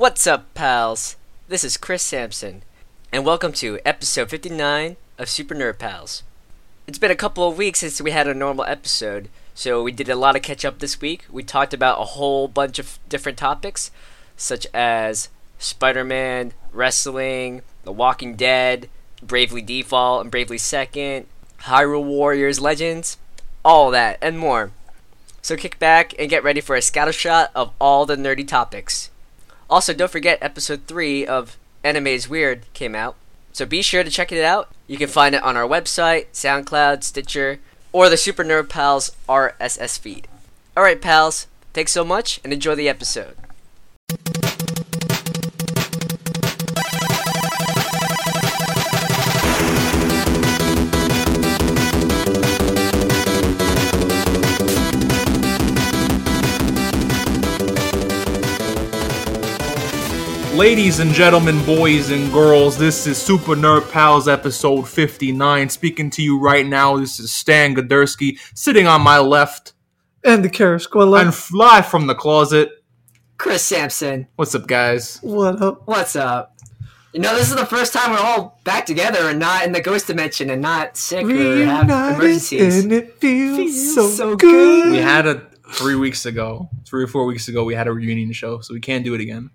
What's up, pals? This is Chris Samson, and welcome to episode 59 of Super Nerd Pals. It's been a couple of weeks since we had a normal episode, so we did a lot of catch up this week. We talked about a whole bunch of different topics, such as Spider Man, wrestling, The Walking Dead, Bravely Default and Bravely Second, Hyrule Warriors Legends, all that and more. So kick back and get ready for a scattershot of all the nerdy topics. Also, don't forget episode 3 of Anime is Weird came out. So be sure to check it out. You can find it on our website, SoundCloud, Stitcher, or the Super Nerd Pals RSS feed. Alright, pals, thanks so much and enjoy the episode. Ladies and gentlemen, boys and girls, this is Super Nerd Pals episode 59. Speaking to you right now, this is Stan Godersky sitting on my left And the Karasquilla. and fly from the closet. Chris Samson, What's up, guys? what up? what's up? You know, this is the first time we're all back together and not in the ghost dimension and not sick or have Reunited emergencies. and it feels, Feels so, so good. good. We had a three weeks ago, three or four weeks ago, we had a reunion show, so we can't do it again.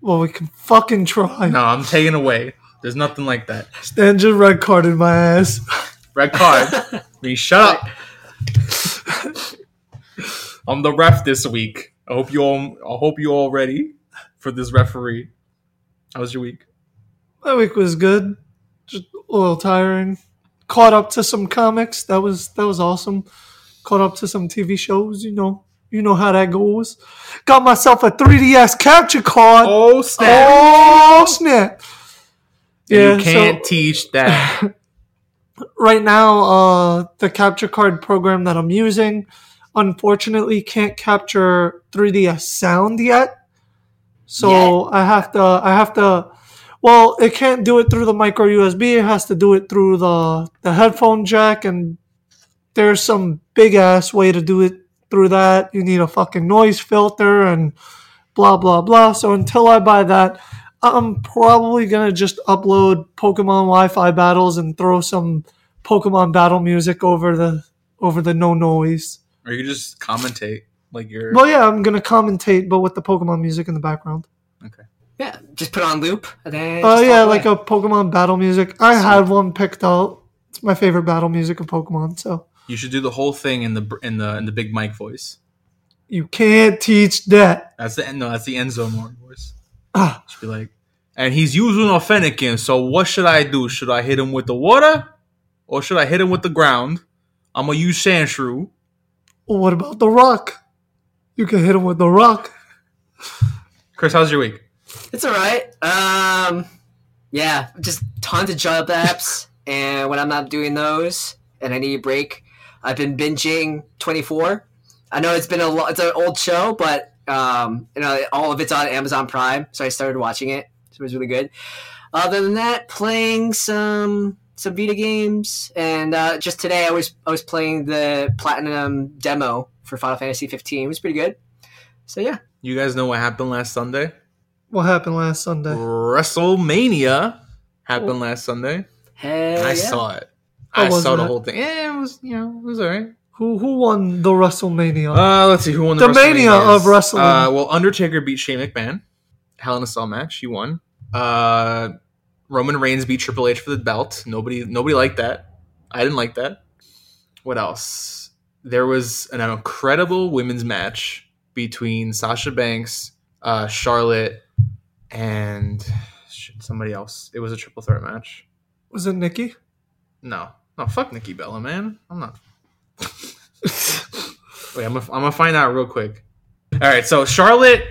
Well, we can fucking try. No, I'm taking away. There's nothing like that. Stan just red card in my ass. Red card. Me, shut up. I'm the ref this week. I hope you all. I hope you all ready for this referee. How was your week? My week was good. Just a little tiring. Caught up to some comics. That was that was awesome. Caught up to some TV shows. You know, you know how that goes. Got myself a 3DS capture card. Oh snap! Oh snap! you can't teach that. right now uh the capture card program that i'm using unfortunately can't capture 3ds sound yet so i have to i have to well it can't do it through the micro usb it has to do it through the the headphone jack and there's some big ass way to do it through that you need a fucking noise filter and blah blah blah so until i buy that I'm probably gonna just upload Pokemon Wi-Fi battles and throw some Pokemon battle music over the over the no noise. or you just commentate like you're. Well, yeah, I'm gonna commentate, but with the Pokemon music in the background. Okay. Yeah, just put on loop. Oh just yeah, walk like away. a Pokemon battle music. I had one picked out. It's my favorite battle music of Pokemon. So You should do the whole thing in the in the in the big mic voice. you can't teach that. That's the end. no. That's the end zone more voice. Ah, Should be like, and he's using a Fennekin. So what should I do? Should I hit him with the water, or should I hit him with the ground? I'm gonna use Sandshrew. well, what about the Rock? You can hit him with the Rock. Chris, how's your week? It's all right. Um, yeah, just tons of job apps, and when I'm not doing those, and I need a break, I've been binging 24. I know it's been a lo- it's an old show, but um, you know, all of it's on Amazon Prime, so I started watching it. So it was really good. Other than that, playing some some Vita games, and uh, just today I was I was playing the platinum demo for Final Fantasy 15. It was pretty good. So yeah, You guys know what happened last Sunday? What happened last Sunday? WrestleMania happened last Sunday. hell And I yeah. saw it. I saw the whole thing. Yeah, it was you know it was alright. Who who won the WrestleMania? Uh, let's see who won the, The mania of wrestling. Uh, well, Undertaker beat Shane McMahon. Hell in a Cell match. He won. Uh, Roman Reigns beat Triple H for the belt. Nobody nobody liked that. I didn't like that. What else? There was an incredible women's match between Sasha Banks, uh, Charlotte, and shit, somebody else. It was a triple threat match. Was it Nikki? No, no, fuck Nikki Bella, man. I'm not. Wait, I'm gonna, I'm gonna find out real quick. All right, so Charlotte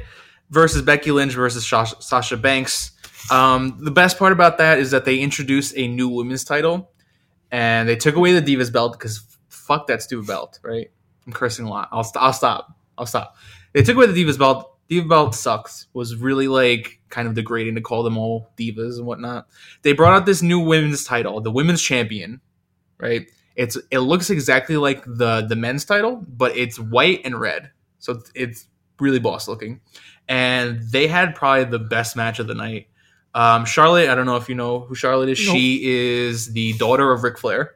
versus Becky Lynch versus Sasha, Sasha Banks. Um, the best part about that is that they introduced a new women's title, and they took away the Divas belt because fuck that stupid belt, right? I'm cursing a lot. I'll, st- I'll stop. I'll stop. They took away the Divas belt. Diva belt sucks. Was really like kind of degrading to call them all divas and whatnot. They brought out this new women's title, the women's champion, right? It's it looks exactly like the the men's title, but it's white and red, so it's really boss looking. and they had probably the best match of the night. Um, Charlotte, I don't know if you know who Charlotte is. Nope. She is the daughter of Ric Flair.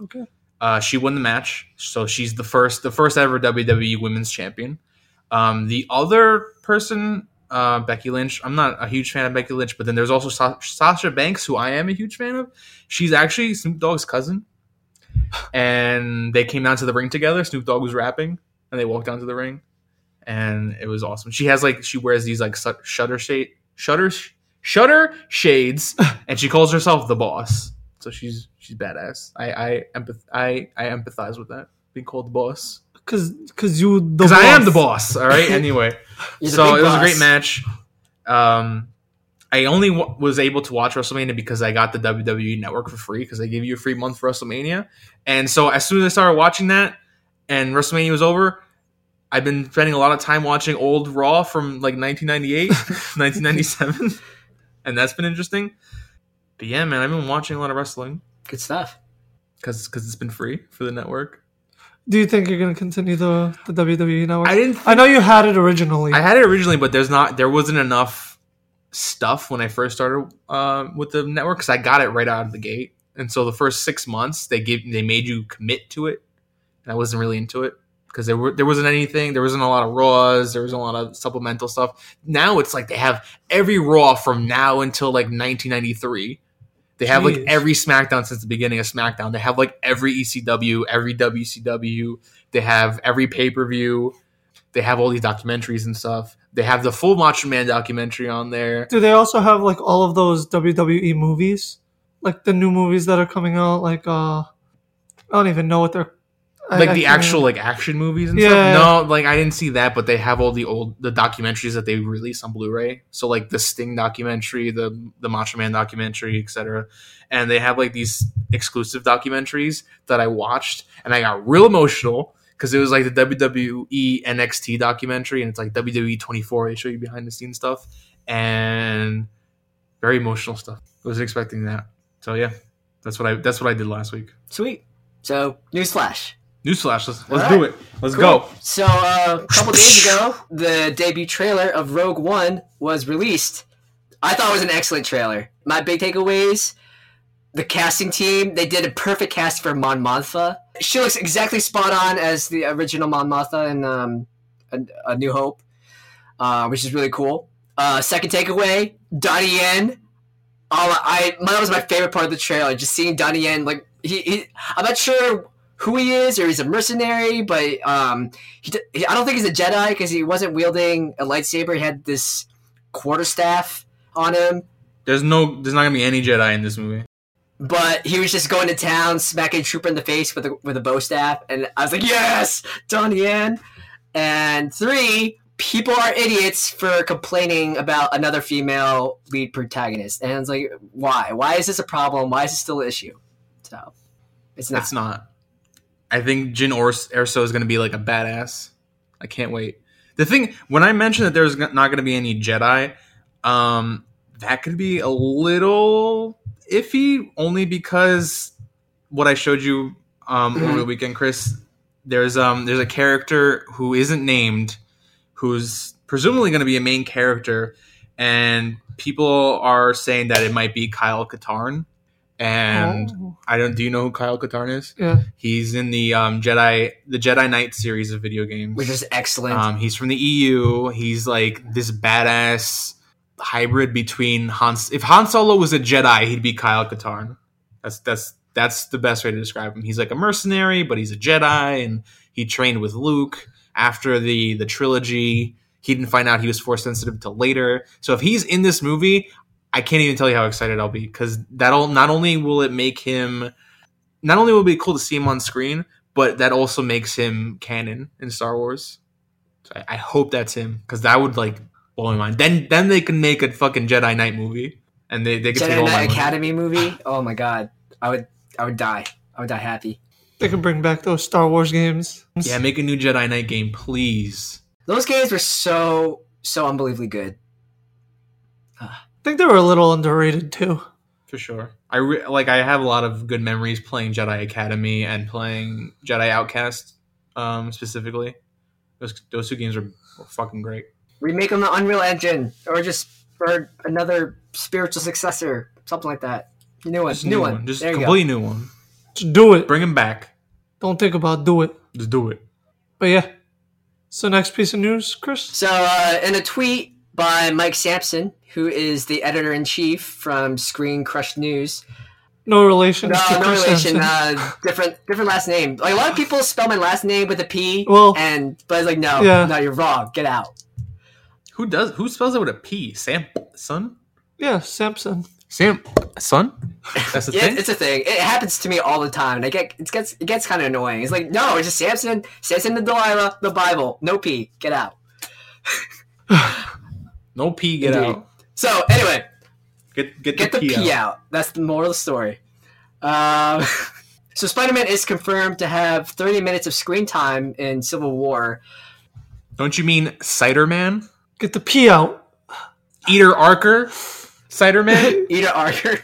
Okay. Uh, she won the match, so she's the first, the first ever WWE Women's Champion. Um, the other person, uh, Becky Lynch. I'm not a huge fan of Becky Lynch, but then there's also Sa- Sasha Banks, who I am a huge fan of. She's actually Snoop Dogg's cousin, and they came down to the ring together. Snoop Dogg was rapping, and they walked down to the ring, and it was awesome. She has like she wears these like shutter shade shutter shutter shades, and she calls herself the boss. So she's she's badass. I I empath I I empathize with that being called the boss Cause, cause you because I am the boss. All right. Anyway, so it was a great match. Um, I only w- was able to watch WrestleMania because I got the WWE Network for free because they give you a free month for WrestleMania. And so as soon as I started watching that and WrestleMania was over, I've been spending a lot of time watching old Raw from like 1998, 1997, and that's been interesting. But yeah, man, I've been watching a lot of wrestling Good stuff. because because it's been free for the network. Do you think you're gonna continue the the WWE network? I I, didn't. I know you had it originally. I had it originally, but there's not there wasn't enough stuff when I first started uh, with the network because I got it right out of the gate, and so the first six months they gave they made you commit to it, and I wasn't really into it because there were there wasn't anything, there wasn't a lot of Raws, there wasn't a lot of supplemental stuff. Now it's like they have every Raw from now until like 1993. They have like every SmackDown since the beginning of SmackDown. They have like every ECW, every WCW. They have every pay per view. They have all these documentaries and stuff. They have the full Macho Man documentary on there. Do they also have like all of those WWE movies, like the new movies that are coming out? Like uh, I don't even know what they're Like I the actual like action movies and Yeah. stuff. No, like I didn't see that, but they have all the old the documentaries that they release on Blu-ray. So like the Sting documentary, the the Macho Man documentary, etc. And they have like these exclusive documentaries that I watched, and I got real emotional because it was like the WWE NXT documentary, and it's like WWE 24. They show you behind the scenes stuff, and very emotional stuff. I was expecting that. So yeah, that's what I that's what I did last week. Sweet. So, newsflash. Newsflash, let's, let's All do it. Let's Cool. go. So, uh, a couple days ago, the debut trailer of Rogue One was released. I thought it was an excellent trailer. My big takeaways the casting team, they did a perfect cast for Mon Mothma. She looks exactly spot on as the original Mon Mothma in um, a, a New Hope, uh, which is really cool. Uh, second takeaway Donnie Yen. All I that was my favorite part of the trailer. Just seeing Donnie Yen, like he, he I'm not sure who he is or he's a mercenary, but um, he, he I don't think he's a Jedi because he wasn't wielding a lightsaber. He had this quarterstaff on him, There's no, there's not gonna be any Jedi in this movie. But he was just going to town, smacking trooper in the face with a with a bow staff, and I was like, yes, Donnie Yen. And three, people are idiots for complaining about another female lead protagonist, and it's like, why? Why is this a problem? Why is this still an issue? So, it's not. It's not. I think Jyn Erso is gonna be like a badass. I can't wait. The thing when I mentioned that there's not gonna be any Jedi, um, that could be a little iffy, only because what I showed you um, over the weekend, Chris. There's um there's a character who isn't named, who's presumably going to be a main character, and people are saying that it might be Kyle Katarn. And Oh, I don't. Do you know who Kyle Katarn is? yeah. He's in the um, Jedi the Jedi Knight series of video games. which is excellent. Um, he's from the EU. He's like this badass hybrid between Han. If Han Solo was a Jedi, he'd be Kyle Katarn. That's that's that's the best way to describe him. He's like a mercenary, but he's a Jedi, and he trained with Luke after the the trilogy. He didn't find out he was force sensitive till later. So if he's in this movie, I can't even tell you how excited I'll be because that'll not only will it make him, not only will it be cool to see him on screen, but that also makes him canon in Star Wars. So I, I hope that's him because that would like blow my mind. Then then they can make a fucking Jedi Knight movie and they they could take Jedi all my Knight money. Academy movie. Oh my god, I would I would die. I would die happy. They can bring back those Star Wars games. Yeah, make a new Jedi Knight game, please. Those games were so so unbelievably good. I think they were a little underrated too. For sure. I re- like I have a lot of good memories playing Jedi Academy and playing Jedi Outcast um, specifically. Those those two games are, were fucking great. Remake on the Unreal Engine, or just for another spiritual successor, something like that. New one, Just new, one. Just there you completely new one. Just do it. Bring him back. Don't think about do it. Just do it. But yeah. So next piece of news, Chris. So, uh, in a tweet by Mike Sampson, who is the editor in chief from Screen Crush News, No relation. no, to no Chris relation, uh, different, different last name. Like a lot of people spell my last name with a P, Well- and but it's like, no, Yeah. no, you're wrong. Get out. Who does? Who spells it with a P? Sam, son, yeah, Samson. Sam, son. That's the Yeah, thing. it's a thing. It happens to me all the time, and I get it gets it gets kind of annoying. It's like, no, it's just Samson, Samson and Delilah, the Bible, no P, get out. no P. Get Indeed. out. So anyway, Get get, get the P, out. That's the moral of the story. Um, so Spider-Man is confirmed to have 30 minutes of screen time in Civil War. Don't you mean Cider Man? Get the P out. Eater Arker? Cider Man? Eater Archer.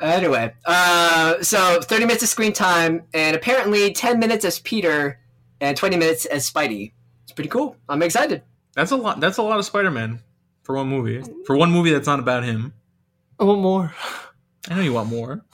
anyway, uh, so 30 minutes of screen time, and apparently 10 minutes as Peter and 20 minutes as Spidey. It's pretty cool. I'm excited. that's a lot. That's a lot of Spider Man for one movie. For one movie that's not about him. I want more. I know you want more.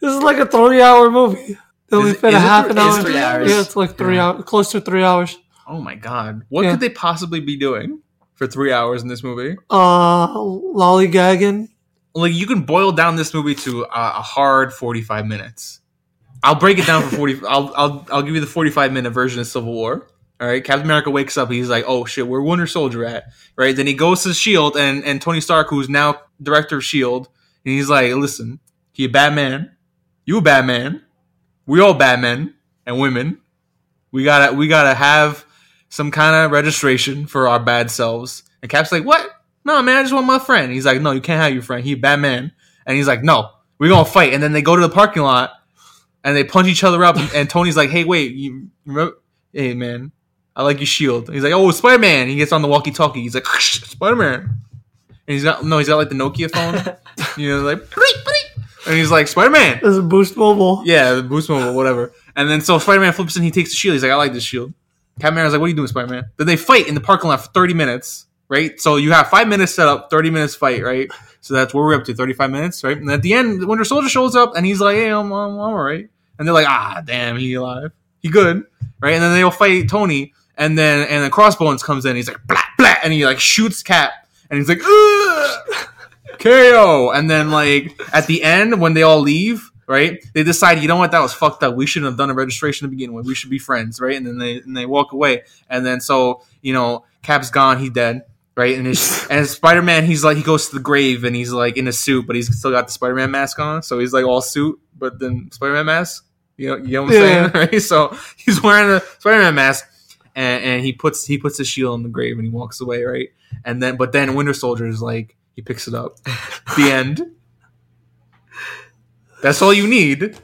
This is like a three-hour movie. They only Is fit a is it half three- an hour. three hours? Yeah, it's like three Yeah. hours, close to three hours. Oh my god. What Yeah. could they possibly be doing for three hours in this movie? Uh, lollygagging. Like you can boil down this movie to a, a hard forty-five minutes. I'll break it down for forty. I'll I'll I'll give you the forty-five minute version of Civil War. All right, Captain America wakes up. He's like, "Oh shit, where Winter Soldier at?" Right. Then he goes to Shield, and and Tony Stark, who's now director of Shield, and he's like, "Listen, he a bad man. You a bad man. We all bad men and women. We gotta we gotta have some kind of registration for our bad selves." And Cap's like, "What? No, man, I just want my friend." He's like, "No, you can't have your friend. He a bad man." And he's like, "No, we're gonna fight." And then they go to the parking lot and they punch each other up. And Tony's like, "Hey, wait, you remember? Hey, man, I like your shield." He's like, "Oh, Spider Man." He gets on the walkie-talkie. He's like, "Spider Man," and he's got no, he's got like the Nokia phone, you know, like, "Bleep, bleep." and he's like, "Spider Man." This is Boost Mobile. Yeah, boost mobile, whatever. And then so Spider Man flips and he takes the shield. He's like, I like this shield. Captain America's like, What are you doing, Spider Man? Then they fight in the parking lot for 30 minutes, right? So you have five minutes set up, 30 minutes fight, right? So that's where we're up to, 35 minutes, right? And at the end, Winter Soldier shows up and he's like, Hey, I'm, I'm, I'm all right. And they're like, Ah, damn, he alive. He good, right? And then they'll fight Tony. And then and then Crossbones comes in. He's like, Blah, blah, and he like shoots Cap. And he's like, Ugh! KO. And then like at the end when they all leave, right? They decide, you know what, that was fucked up. We shouldn't have done a registration to begin with. We should be friends, right? And then they and they walk away. And then so you know, Cap's gone. He dead. Right, and his, and Spider Man, he's like he goes to the grave and he's like in a suit, but he's still got the Spider Man mask on, so he's like all suit, but then Spider Man mask. You know, you know what I'm Yeah. saying, right? So he's wearing a Spider Man mask, and, and he puts he puts his shield on the grave and he walks away, right? And then, but then Winter Soldier is like he picks it up. the end. That's all you need.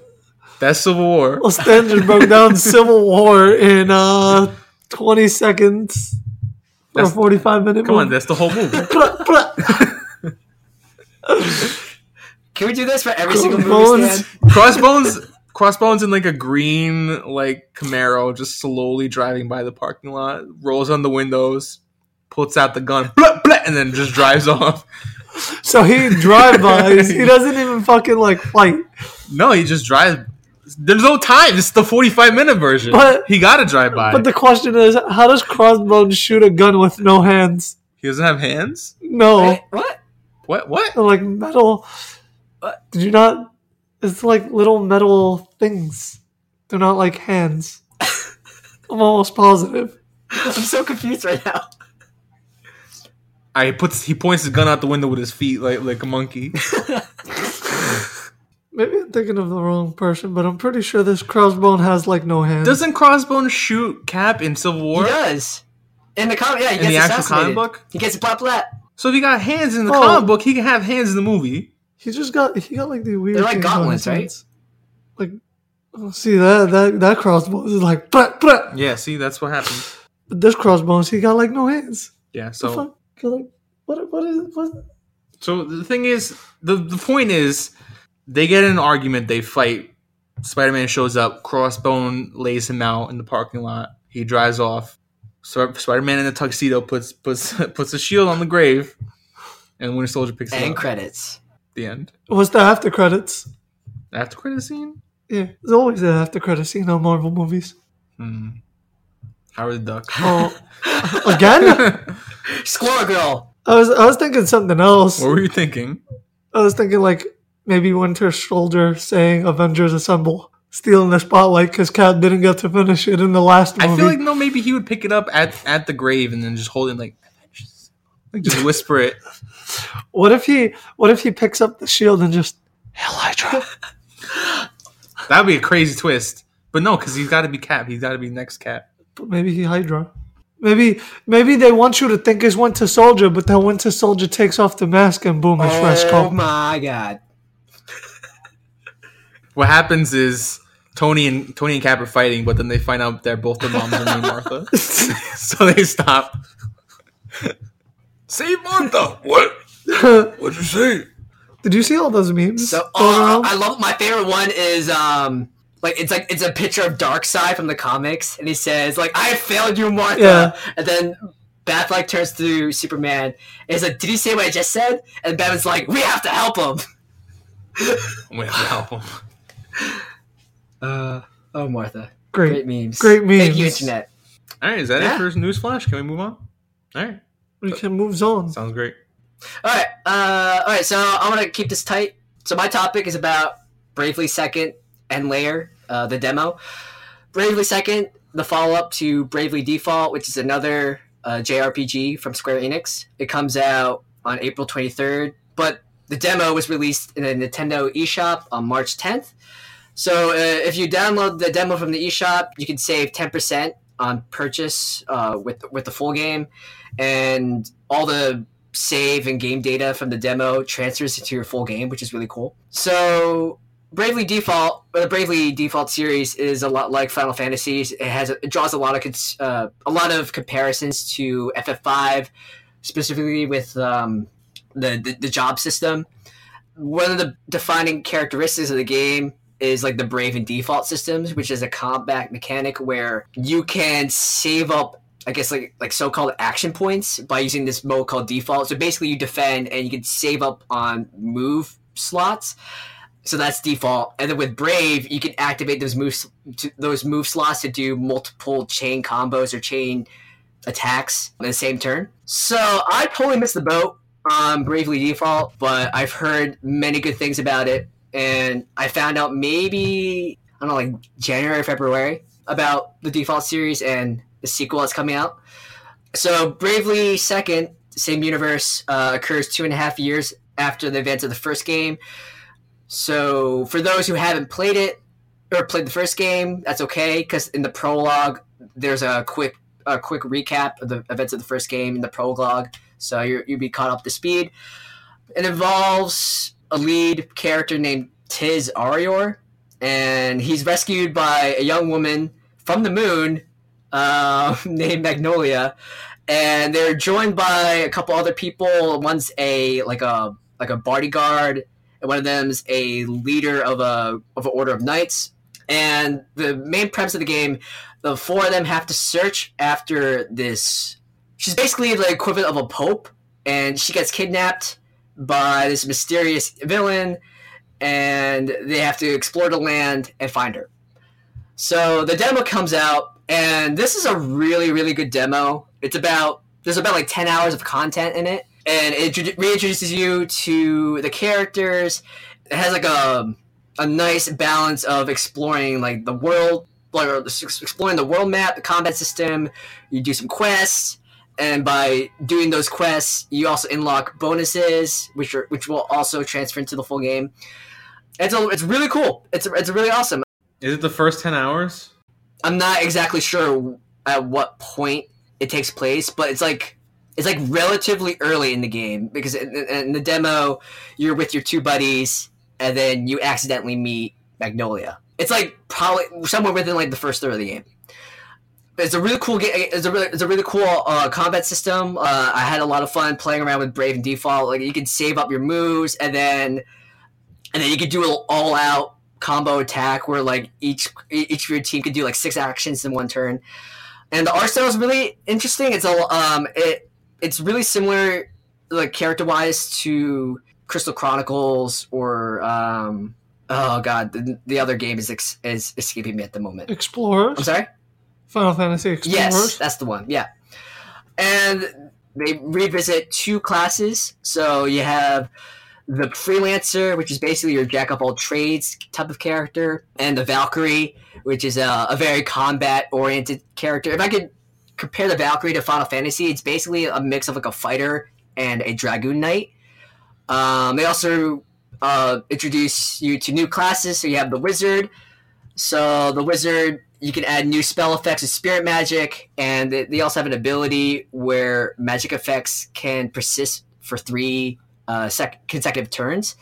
That's Civil War. Well, Stan just broke down Civil War in uh 20 seconds for a That's- 45 minute Come on, that's the whole movie. Can we do this for every single movie? Bones. Stan? Crossbones, Crossbones in like a green like Camaro, just slowly driving by the parking lot, rolls on the windows, puts out the gun, blah, blah, and then just drives off. So he drive-bys. he doesn't even fucking like fight. No, he just drives. There's no time. This is the 45 minute version. But- he got to drive by. But the question is, how does Crossbones shoot a gun with no hands? he doesn't have hands. No, Wait, what? What? What? They're like metal. What? Did you not? It's like little metal things. They're not like hands. I'm almost positive. I'm so confused right now. I he puts he points his gun out the window with his feet like like a monkey. Maybe I'm thinking of the wrong person, but I'm pretty sure this Crossbone has like no hands. Doesn't Crossbone shoot Cap in Civil War? He does. In the comic, yeah, he In gets the actual comic book? He gets blah blah. So if he got hands in the Oh. comic book, he can have hands in the movie. He just got he got like the weird. They're like things on gauntlets, right? Like, oh, see that that that Crossbones is like, blah, blah. Yeah, see, that's what happened. but this Crossbones he got like no hands. Yeah, so fuck? Got, Like, what what is what? so the thing is, the the point is, they get in an argument, they fight. Spider Man shows up, Crossbone lays him out in the parking lot. He drives off. So Spider Man in a tuxedo puts puts puts a shield on the grave, and Winter Soldier picks it up. And credits. the end. Was the after credits? After credit scene. Yeah, there's always an after credit scene on Marvel movies. Hmm. Howard the Duck. Oh, again? Squirrel Girl. I was I was thinking something else. what were you thinking? I was thinking like maybe Winter Soldier saying "Avengers Assemble," stealing the spotlight because Cap didn't get to finish it in the last movie. I feel like no, maybe he would pick it up at at the grave and then just hold it like, like just whisper it. what if he what if he picks up the shield and just Hell Hydra? That'd be a crazy twist. But no, because he's got to be Cap. He's got to be next Cap. But maybe he Hydra. Maybe maybe they want you to think it's Winter Soldier, but then Winter Soldier takes off the mask and boom, it's Fresh Oh my god. What happens is Tony and Tony and Cap are fighting, but then they find out they're both the moms are named Martha. so they stop. Save Martha. What? What'd you say? Did you see all those memes? So going oh. I love my favorite one is um like it's like it's a picture of Darkseid from the comics, and he says like I failed you, Martha, Yeah. and then Batfleck turns to Superman and he's like, "Did he say what I just said?" And Batman's like, "We have to help him." We have to help him. Uh, oh, Martha, great. great memes, Great memes. Thank you, internet. All right, is that Yeah. it for news flash? Can we move on? All right, We can move on. sounds great. All right, uh, all right. So I'm gonna keep this tight. So my topic is about Bravely Second End Layer, uh, the demo. Bravely Second, the follow-up to Bravely Default, which is another uh, JRPG from Square Enix. It comes out on April 23rd, but the demo was released in the Nintendo eShop on March 10th. So uh, if you download the demo from the eShop, you can save 10% on purchase uh, with with the full game, and all the save and game data from the demo transfers into your full game, which is really cool. So Bravely Default, the Bravely Default series, is a lot like Final Fantasies. It has it draws a lot of cons- uh, a lot of comparisons to FF5, specifically with um, the, the the job system. One of the defining characteristics of the game is like the Brave and Default systems, which is a combat mechanic where you can save up I guess like like so-called action points by using this mode called default. So basically, you defend and you can save up on move slots. So that's default. And then with Brave, you can activate those moves to, those move slots to do multiple chain combos or chain attacks in the same turn. So I totally missed the boat on Bravely Default, but I've heard many good things about it, and I found out maybe I don't know like January February about the Default series and the sequel that's coming out. So Bravely Second, same universe, uh, occurs two and a half years after the events of the first game. So for those who haven't played it or played the first game, that's okay because in the prologue there's a quick a quick recap of the events of the first game in the prologue, so you're, you'll be caught up to speed. It involves a lead character named Tiz Arior, and he's rescued by a young woman from the moon uh, named Magnolia, and they're joined by a couple other people. One's a like a like a bodyguard, one of them's a leader of a of an order of knights. And the main premise of the game, the four of them have to search after this. She's basically the equivalent of a pope, and she gets kidnapped by this mysterious villain, and they have to explore the land and find her. So the demo comes out, and this is a really, really good demo. It's about there's about like ten hours of content in it, and it reintroduces you to the characters. It has like a a nice balance of exploring like the world, like exploring the world map, the combat system. You do some quests, and by doing those quests, you also unlock bonuses, which are which will also transfer into the full game. It's a, it's really cool. It's it's really awesome. Is it the first ten hours? I'm not exactly sure at what point it takes place, but it's like it's like relatively early in the game because in, in the demo you're with your two buddies and then you accidentally meet Magnolia. It's like probably somewhere within like the first third of the game. It's a really cool game. It's a really, it's a really cool uh, combat system. Uh, I had a lot of fun playing around with Brave and Default. Like you can save up your moves and then and then you could do an all out combo attack where like each each of your team could do like six actions in one turn. and the art style is really interesting. It's a um, it it's really similar, like character wise, to Crystal Chronicles or um, oh god, the, the other game is ex- is escaping me at the moment. Explorers. I'm sorry. Final Fantasy Explorers. Yes, that's the one. Yeah, and they revisit two classes. So you have the freelancer, which is basically your jack of all trades type of character, and the Valkyrie, which is a, a very combat oriented character. If I could compare the Valkyrie to Final Fantasy, it's basically a mix of like a fighter and a dragoon knight. Um, they also uh, introduce you to new classes. So you have the wizard. So the wizard, you can add new spell effects with spirit magic, and they, they also have an ability where magic effects can persist for three uh, sec- consecutive turns.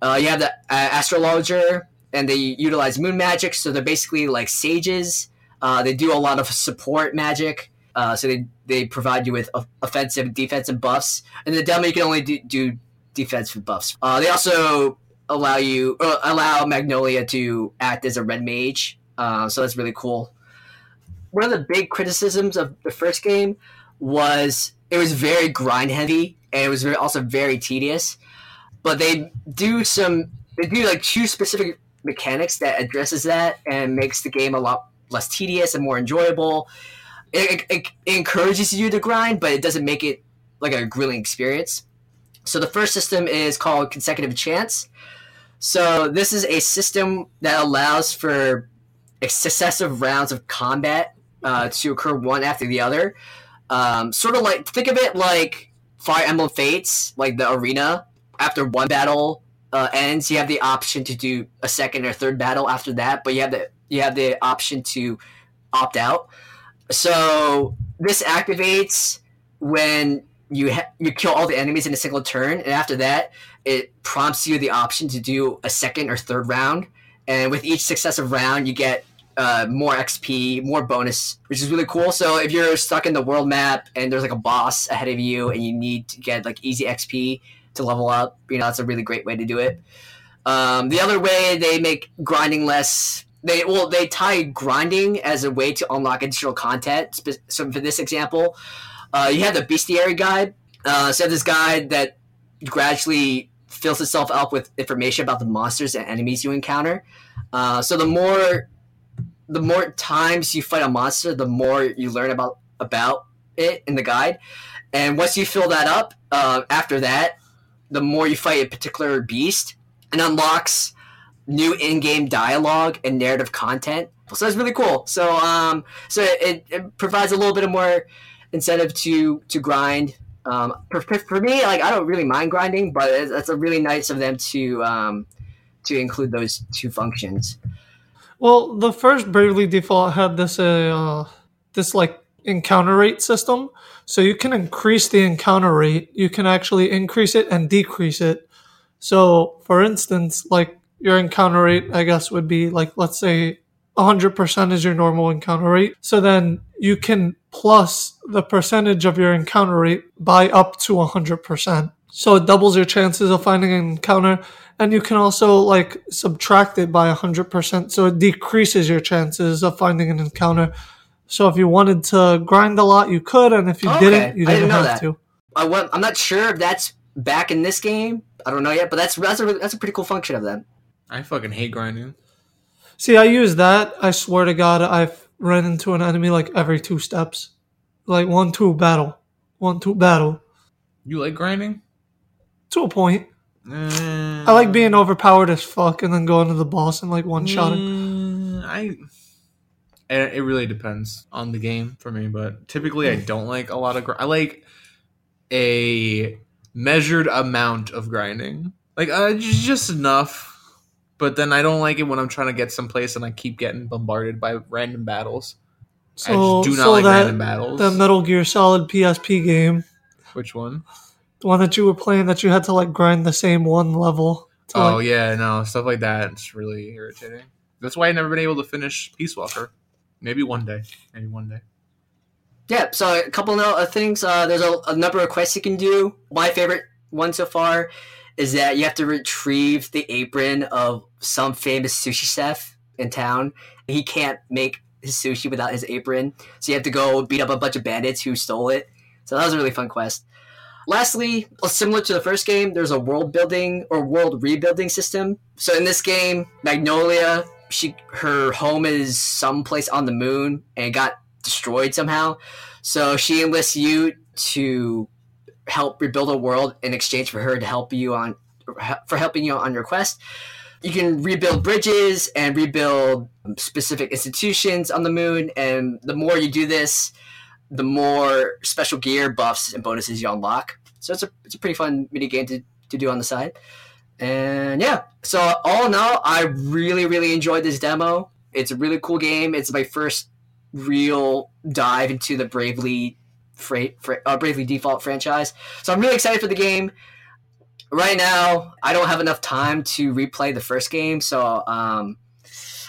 Uh, you have the uh, astrologer, and they utilize moon magic, so they're basically like sages. Uh, they do a lot of support magic, uh, so they, they provide you with offensive and defensive buffs. And the demo, you can only do, do defensive buffs. Uh, they also allow you uh, allow Magnolia to act as a red mage, uh, so that's really cool. One of the big criticisms of the first game was it was very grind heavy and it was very, also very tedious. But they do some they do like two specific mechanics that addresses that and makes the game a lot less tedious and more enjoyable. It, it, it encourages you to grind, but it doesn't make it like a grueling experience. So the first system is called consecutive chance. So this is a system that allows for successive rounds of combat uh, to occur one after the other. Um, sort of like think of it like Fire Emblem Fates, like the arena. After one battle uh, ends, you have the option to do a second or third battle after that, but you have the you have the option to opt out. So this activates when you ha- you kill all the enemies in a single turn, and after that, it prompts you the option to do a second or third round. And with each successive round, you get uh, more XP, more bonus, which is really cool. So if you're stuck in the world map and there's like a boss ahead of you, and you need to get like easy XP to level up, you know that's a really great way to do it. Um, the other way they make grinding less they well they tie grinding as a way to unlock additional content. So for this example, uh, you have the bestiary guide. Uh, so this guide that gradually fills itself up with information about the monsters and enemies you encounter. Uh, so the more the more times you fight a monster, the more you learn about about it in the guide. And once you fill that up, uh, after that, the more you fight a particular beast, and unlocks new in-game dialogue and narrative content. So that's really cool. So um, so it, it provides a little bit of more incentive to to grind. Um, for, for me, like I don't really mind grinding, but it's, it's a really nice of them to um, to include those two functions. Well, the first Bravely Default had this uh, this like encounter rate system, so you can increase the encounter rate. You can actually increase it and decrease it. So, for instance, like your encounter rate, I guess, would be like, let's say 100% is your normal encounter rate. So then you can plus the percentage of your encounter rate by up to 100%. So it doubles your chances of finding an encounter. And you can also like subtract it by 100%. So it decreases your chances of finding an encounter. So if you wanted to grind a lot, you could. And if you okay. didn't, you didn't, didn't have that. to. I I'm not sure if that's back in this game. I don't know yet, but that's that's a, that's a pretty cool function of them. I fucking hate grinding. See, I use that. I swear to God, I've ran into an enemy like every two steps. Like one, two, battle. One, two, battle. You like grinding? To a point. Uh, I like being overpowered as fuck and then going to the boss and like one shot. Mm, I. It it really depends on the game for me, but typically I don't like a lot of. Gr- I like a measured amount of grinding, like uh, just enough. But then I don't like it when I'm trying to get someplace and I keep getting bombarded by random battles. I So, just do not so like that, random battles. that Metal Gear Solid PSP game, Which one? the one that you were playing that you had to like grind the same one level. To, Oh like, yeah, no stuff like that. It's really irritating. That's why I've never been able to finish Peace Walker. Maybe one day. Maybe one day. Yeah, so a couple of things. Uh, there's a, a number of quests you can do. My favorite one so far is that you have to retrieve the apron of some famous sushi chef in town. He can't make his sushi without his apron. So you have to go beat up a bunch of bandits who stole it. So that was a really fun quest. Lastly, similar to the first game, there's a world building or world rebuilding system. So in this game, Magnolia, she her home is someplace on the moon and got destroyed somehow. So she enlists you to help rebuild a world in exchange for her to help you on for helping you on your quest. You can rebuild bridges and rebuild specific institutions on the moon, and the more you do this, the more special gear buffs and bonuses you unlock. So it's a it's a pretty fun mini game to, to do on the side. And yeah, so all in all, I really really enjoyed this demo. It's a really cool game. It's my first real dive into the Bravely fra- uh, Bravely Default franchise. So I'm really excited for the game. Right now, I don't have enough time to replay the first game, so um,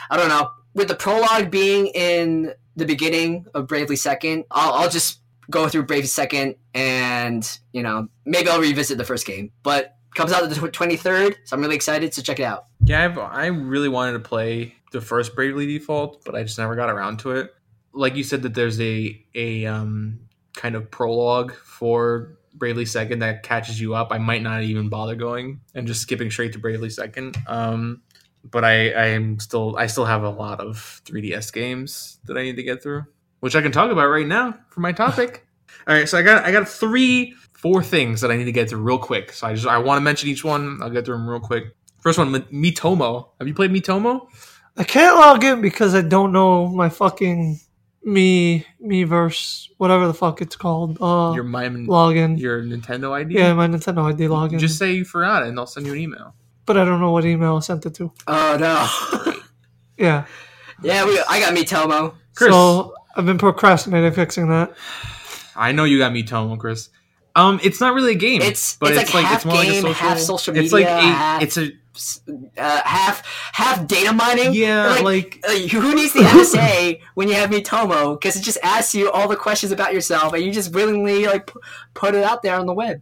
I don't know. With the prologue being in the beginning of Bravely Second, I'll, I'll just go through Bravely Second, and you know maybe I'll revisit the first game. But comes out the twenty third, so I'm really excited. So check it out. Yeah, I've, I really wanted to play the first Bravely Default, but I just never got around to it. Like you said, that there's a a um, kind of prologue for Bravely Second that catches you up. I might not even bother going and just skipping straight to Bravely Second. Um, but I I am still I still have a lot of 3DS games that I need to get through, which I can talk about right now for my topic. All right, so I got I got three four things that I need to get through real quick. So I just I want to mention each one. I'll get through them real quick. First one, Miitomo. Have you played Miitomo? I can't log in because I don't know my fucking me Miiverse whatever the fuck it's called. Uh, Your my login. your Nintendo ID. yeah, my Nintendo ID login. Just say you forgot it, and they'll send you an email. but I don't know what email I sent it to. Oh no. Yeah. yeah, we, I got Miitomo. Chris. So I've been procrastinating fixing that. I know you got Miitomo, Chris. Um, it's not really a game. It's- but it's it's, like like, half it's more like a game, social. half social It's like media, a. half- It's a Uh, half half data mining. yeah, like, Uh, who needs the NSA when you have Miitomo? Because it just asks you all the questions about yourself, and you just willingly like p- put it out there on the web.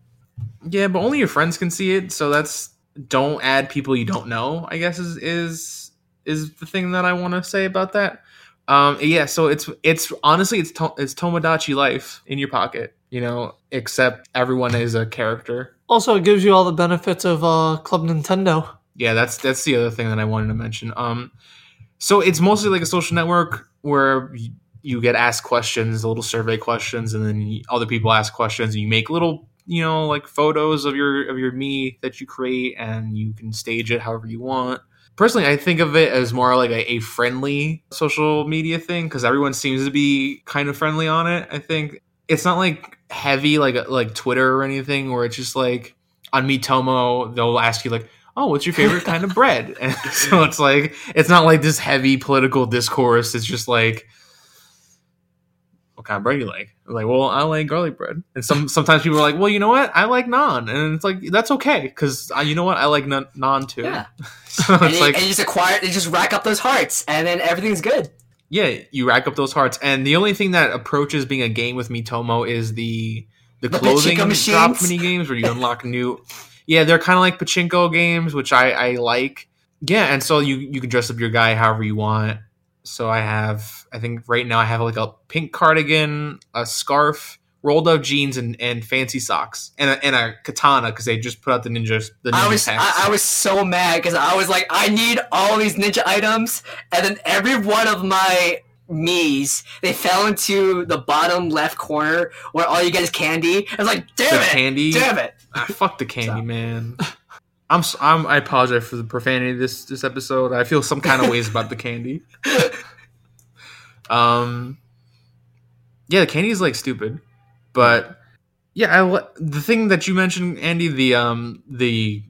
yeah, but only your friends can see it. So that's don't add people you don't know. I guess is is is the thing that I want to say about that. Um, yeah, so it's it's honestly it's to, it's Tomodachi life in your pocket, you know, except everyone is a character. Also, it gives you all the benefits of uh, Club Nintendo. Yeah that's that's the other thing that i wanted to mention. Um so it's mostly like a social network where you, get asked questions little survey questions and then other people ask questions and you make little you know like photos of your of your me that you create and you can stage it however you want. Personally i think of it as more like a, a friendly social media thing because everyone seems to be kind of friendly on it i think. It's not like heavy like like twitter or anything where it's just like on Miitomo, they'll ask you like, "Oh, what's your favorite kind of bread?" And so it's like it's not like this heavy political discourse. It's just like, "What kind of bread you like?" I'm like, well, I like garlic bread. And some sometimes people are like, "Well, you know what? I like naan," and it's like that's okay because you know what? I like naan too. Yeah, so and, it's you, like, and you just acquire, you just rack up those hearts, and then everything's good. yeah, you rack up those hearts. And the only thing that approaches being a game with Miitomo is the the, The clothing drop mini games where you unlock new. Yeah, they're kind of like pachinko games, which I I like. Yeah, and so you you can dress up your guy however you want. So I have, I think right now I have like a pink cardigan, a scarf, rolled up jeans, and, and fancy socks, and a, and a katana because they just put out the ninja the ninja I was. I, I was so mad because I was like, I need all these ninja items, and then every one of my me's they fell into the bottom left corner where all you get is candy. I was like, damn The it, candy? damn it. Ah, fuck the candy, man. I'm, I'm I apologize for the profanity this this episode. I feel some kind of ways about the candy. Um, yeah, the candy is like stupid, but yeah, I the thing that you mentioned, Andy, the um the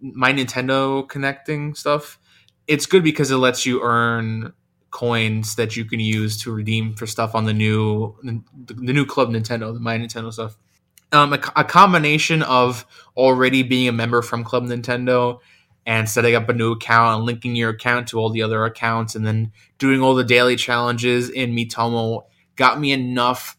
my Nintendo connecting stuff. It's good because it lets you earn coins that you can use to redeem for stuff on the new the, the new Club Nintendo, the My Nintendo stuff um, a, a combination of already being a member from Club Nintendo and setting up a new account and linking your account to all the other accounts and then doing all the daily challenges in Miitomo got me enough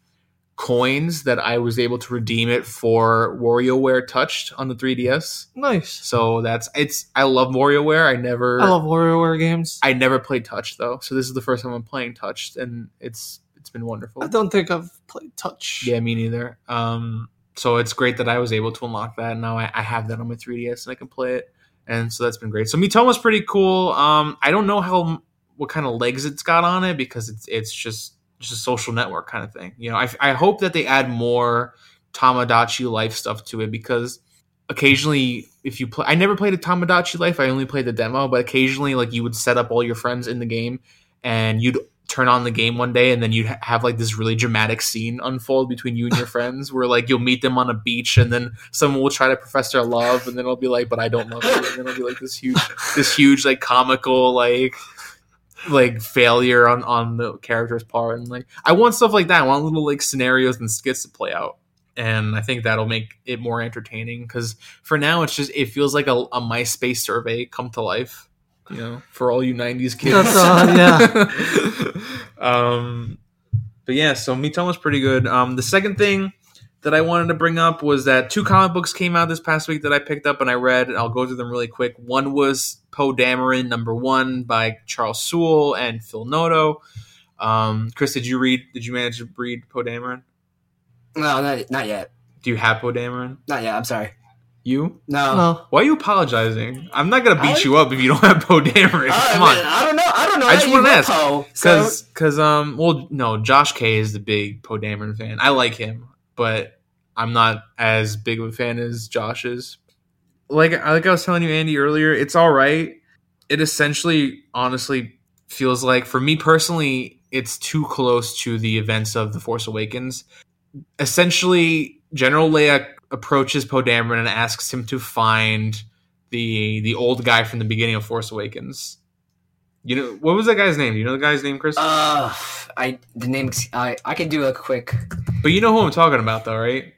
coins that I was able to redeem it for WarioWare Touched on the 3DS. Nice. So that's it's. I love WarioWare. I never. I love WarioWare games. I never played Touch though, so this is the first time I'm playing Touched, and it's it's been wonderful. I don't think I've played Touch. Yeah, me neither. Um, so it's great that I was able to unlock that. And now I, I have that on my 3DS and I can play it, and so that's been great. So Miitomo's pretty cool. Um, I don't know how what kind of legs it's got on it because it's it's just just a social network kind of thing. You know, I I hope that they add more Tamagotchi life stuff to it because occasionally if you play I never played a Tamagotchi life, I only played the demo, but occasionally like you would set up all your friends in the game and you'd turn on the game one day and then you'd have like this really dramatic scene unfold between you and your friends where like you'll meet them on a beach and then someone will try to profess their love and then it'll be like but I don't love you. And then it'll be like this huge this huge like comical like like failure on on the character's part and like I want stuff like that. I want little like scenarios and skits to play out. And I think that'll make it more entertaining because for now it's just it feels like a, a MySpace survey come to life you know for all you 90s kids That's, uh, um but yeah so Miitomo's pretty good um the second thing that I wanted to bring up was that two comic books came out this past week that I picked up and I read. I'll go through them really quick. One was Poe Dameron, number one, by Charles Soule and Phil Noto. Um, Chris, did you read? Did you manage to read Poe Dameron? No, not, not yet. Do you have Poe Dameron? Not yet. I'm sorry. You? No. no. Why are you apologizing? I'm not gonna beat I- you up if you don't have Poe Dameron. Uh, Come I, on. mean, I don't know. I don't know. I just wanna ask, Cause, cause, um, well, no, Josh K is the big Poe Dameron fan. I like him, but I'm not as big of a fan as Josh is. Like, like I was telling you, Andy earlier, it's all right. It essentially, honestly, feels like for me personally, it's too close to the events of the Force Awakens. Essentially, General Leia approaches Poe Dameron and asks him to find the the old guy from the beginning of Force Awakens. You know what was that guy's name? Do you know the guy's name, Chris? Uh, I the name. I I can do a quick. but you know who I'm talking about, though, right?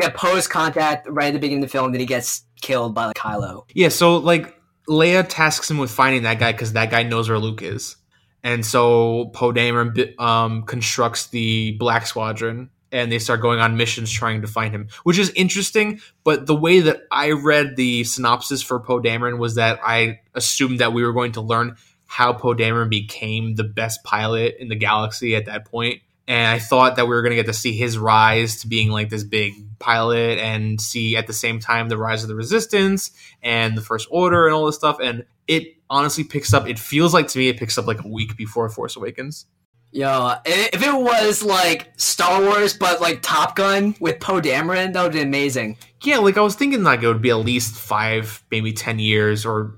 Yeah, Poe's contact right at the beginning of the film. Then he gets killed by like, Kylo. Yeah. So like Leia tasks him with finding that guy because that guy knows where Luke is, and so Poe Dameron um, constructs the Black Squadron, and they start going on missions trying to find him, which is interesting. But the way that I read the synopsis for Poe Dameron was that I assumed that we were going to learn how Poe Dameron became the best pilot in the galaxy at that point. And I thought that we were going to get to see his rise to being like this big pilot and see at the same time the rise of the resistance and the First Order and all this stuff. And it honestly picks up, it feels like to me, it picks up like a week before Force Awakens. Yo, if it was like Star Wars but like Top Gun with Poe Dameron, that would be amazing. Yeah, like I was thinking like it would be at least five, maybe 10 years or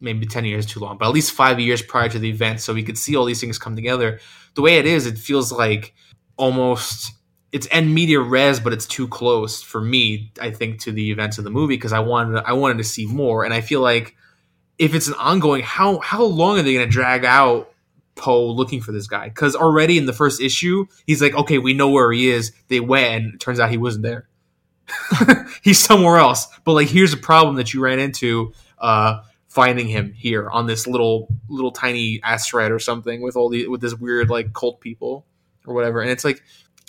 maybe 10 years too long, but at least five years prior to the event so we could see all these things come together. The way it is, it feels like almost it's end media res, but it's too close for me, I think, to the events of the movie because I wanted I wanted to see more. And I feel like if it's an ongoing, how how long are they gonna drag out Poe looking for this guy? Because already in the first issue, he's like, okay, we know where he is. They went, and it turns out he wasn't there. he's somewhere else. But like, here's a problem that you ran into uh, finding him here on this little little tiny asteroid or something with all the with this weird like cult people or whatever. And it's like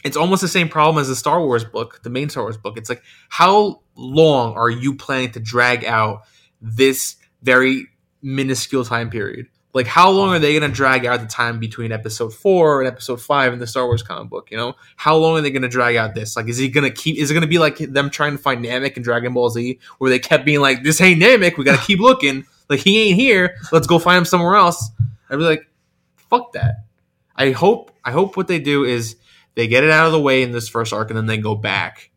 it's almost the same problem as the Star Wars book, the main Star Wars book. It's like how long are you planning to drag out this very minuscule time period? Like how long are they going to drag out the time between episode 4 and episode 5 in the Star Wars comic book, you know? How long are they going to drag out this? Like is he going to keep is it going to be like them trying to find Namek in Dragon Ball Z where they kept being like this ain't Namek, we got to keep looking. Like he ain't here, let's go find him somewhere else. I'd be like fuck that. I hope I hope what they do is they get it out of the way in this first arc and then they go back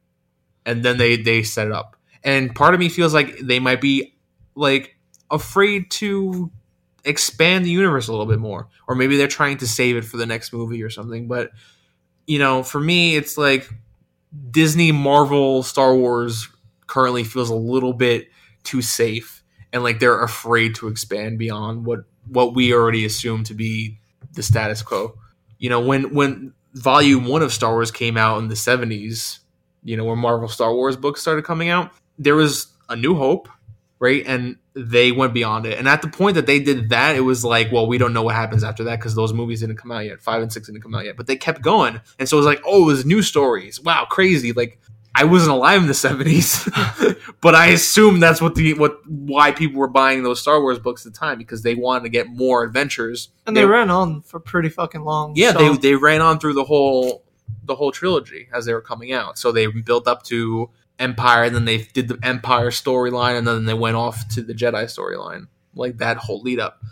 and then they they set it up. And part of me feels like they might be like afraid to expand the universe a little bit more. Or maybe they're trying to save it for the next movie or something. But you know for me it's like disney marvel star wars currently feels a little bit too safe. And like they're afraid to expand beyond what what we already assume to be the status quo. You know when when volume 1 of Star Wars came out in the 70s you know when Marvel Star Wars books started coming out there was a new hope right? And they went beyond it. And at the point that they did that, it was like, well, we don't know what happens after that because those movies didn't come out yet. Five and six didn't come out yet, but they kept going. And so it was like, oh, it was new stories. Wow, crazy. Like I wasn't alive in the seventies, but I assume that's what the what why people were buying those Star Wars books at the time because they wanted to get more adventures. And they, ran on for pretty fucking long. Yeah, so- they they ran on through the whole the whole trilogy as they were coming out. So they built up to Empire, and then they did the Empire storyline, and then they went off to the Jedi storyline, like that whole lead up.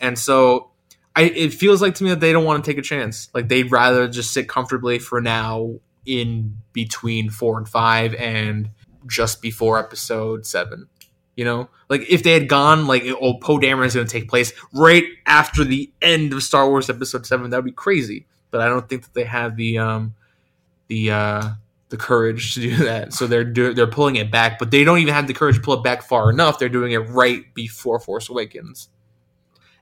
And so I it feels like to me that they don't want to take a chance. Like they'd rather just sit comfortably for now in between four and five and just before episode seven. You know, like if they had gone like, oh, Poe Dameron is going to take place right after the end of Star Wars Episode Seven, that would be crazy. But I don't think that they have the um, the uh, the courage to do that. So they're do- they're pulling it back, but they don't even have the courage to pull it back far enough. They're doing it right before Force Awakens.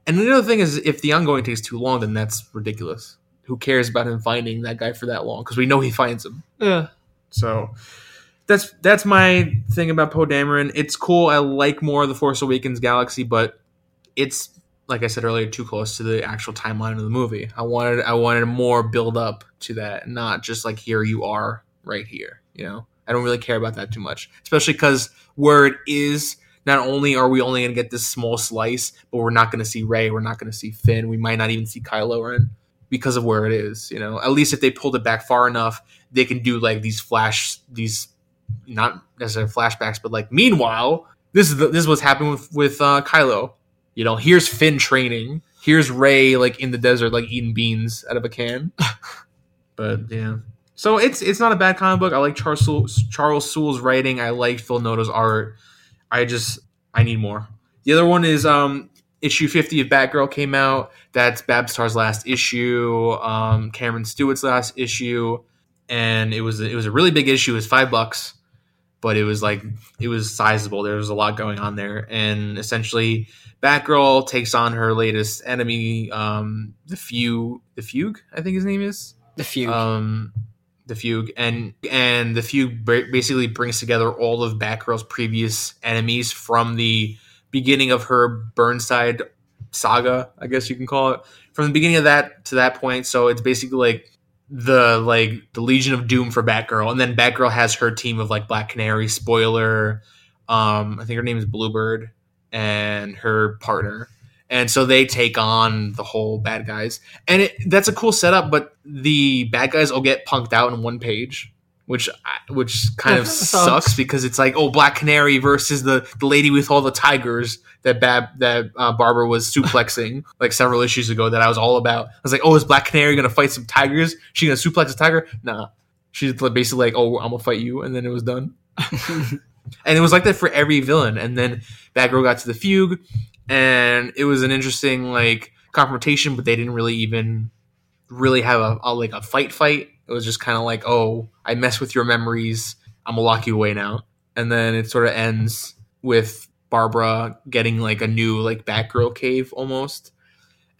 And the other thing is, if the ongoing takes too long, then that's ridiculous. Who cares about him finding that guy for that long? Because we know he finds him. yeah. So that's that's my thing about Poe Dameron. It's cool. I like more of the Force Awakens galaxy, but it's like I said earlier, too close to the actual timeline of the movie. I wanted I wanted more build up to that, not just like here you are right here. You know, I don't really care about that too much, especially because where it is. Not only are we only going to get this small slice, but we're not going to see Rey. We're not going to see Finn. We might not even see Kylo Ren because of where it is. You know, at least if they pulled it back far enough, they can do like these flash, these not necessarily flashbacks, but like meanwhile, this is the, this is what's happening with with uh, Kylo. You know, here's Finn training. Here's Rey like in the desert, like eating beans out of a can. but yeah, so it's it's not a bad comic book. I like Charles Soule, Charles Soule's writing. I like Phil Noto's art. I just I need more. The other one is um issue 50 of Batgirl came out. That's Babs Tarr's last issue, um, Cameron Stewart's last issue, and it was it was a really big issue. It was five bucks, but it was like it was sizable. There was a lot going on there, and essentially, Batgirl takes on her latest enemy, um, the Fugue. The Fugue, I think his name is The few. um, the fugue and and the fugue basically brings together all of Batgirl's previous enemies from the beginning of her Burnside saga, I guess you can call it, from the beginning of that to that point. So it's basically like the like the Legion of Doom for Batgirl, and then Batgirl has her team of like Black Canary, Spoiler, um, I think her name is Bluebird, and her partner. And so they take on the whole bad guys, and it, that's a cool setup. But the bad guys all get punked out in one page, which which kind of sucks. because it's like oh Black Canary versus the the lady with all the tigers that Bab that uh, Barbara was suplexing like several issues ago that I was all about. I was like oh is Black Canary gonna fight some tigers? She gonna suplex a tiger? Nah, she's basically like oh I'm gonna fight you, and then it was done. and it was like that for every villain. And then Batgirl got to the fugue, and it was an interesting like confrontation, but they didn't really even really have a, a like a fight fight. It was just kind of like, oh, I mess with your memories. I'm gonna lock you away now. And then it sort of ends with Barbara getting like a new like Batgirl cave almost.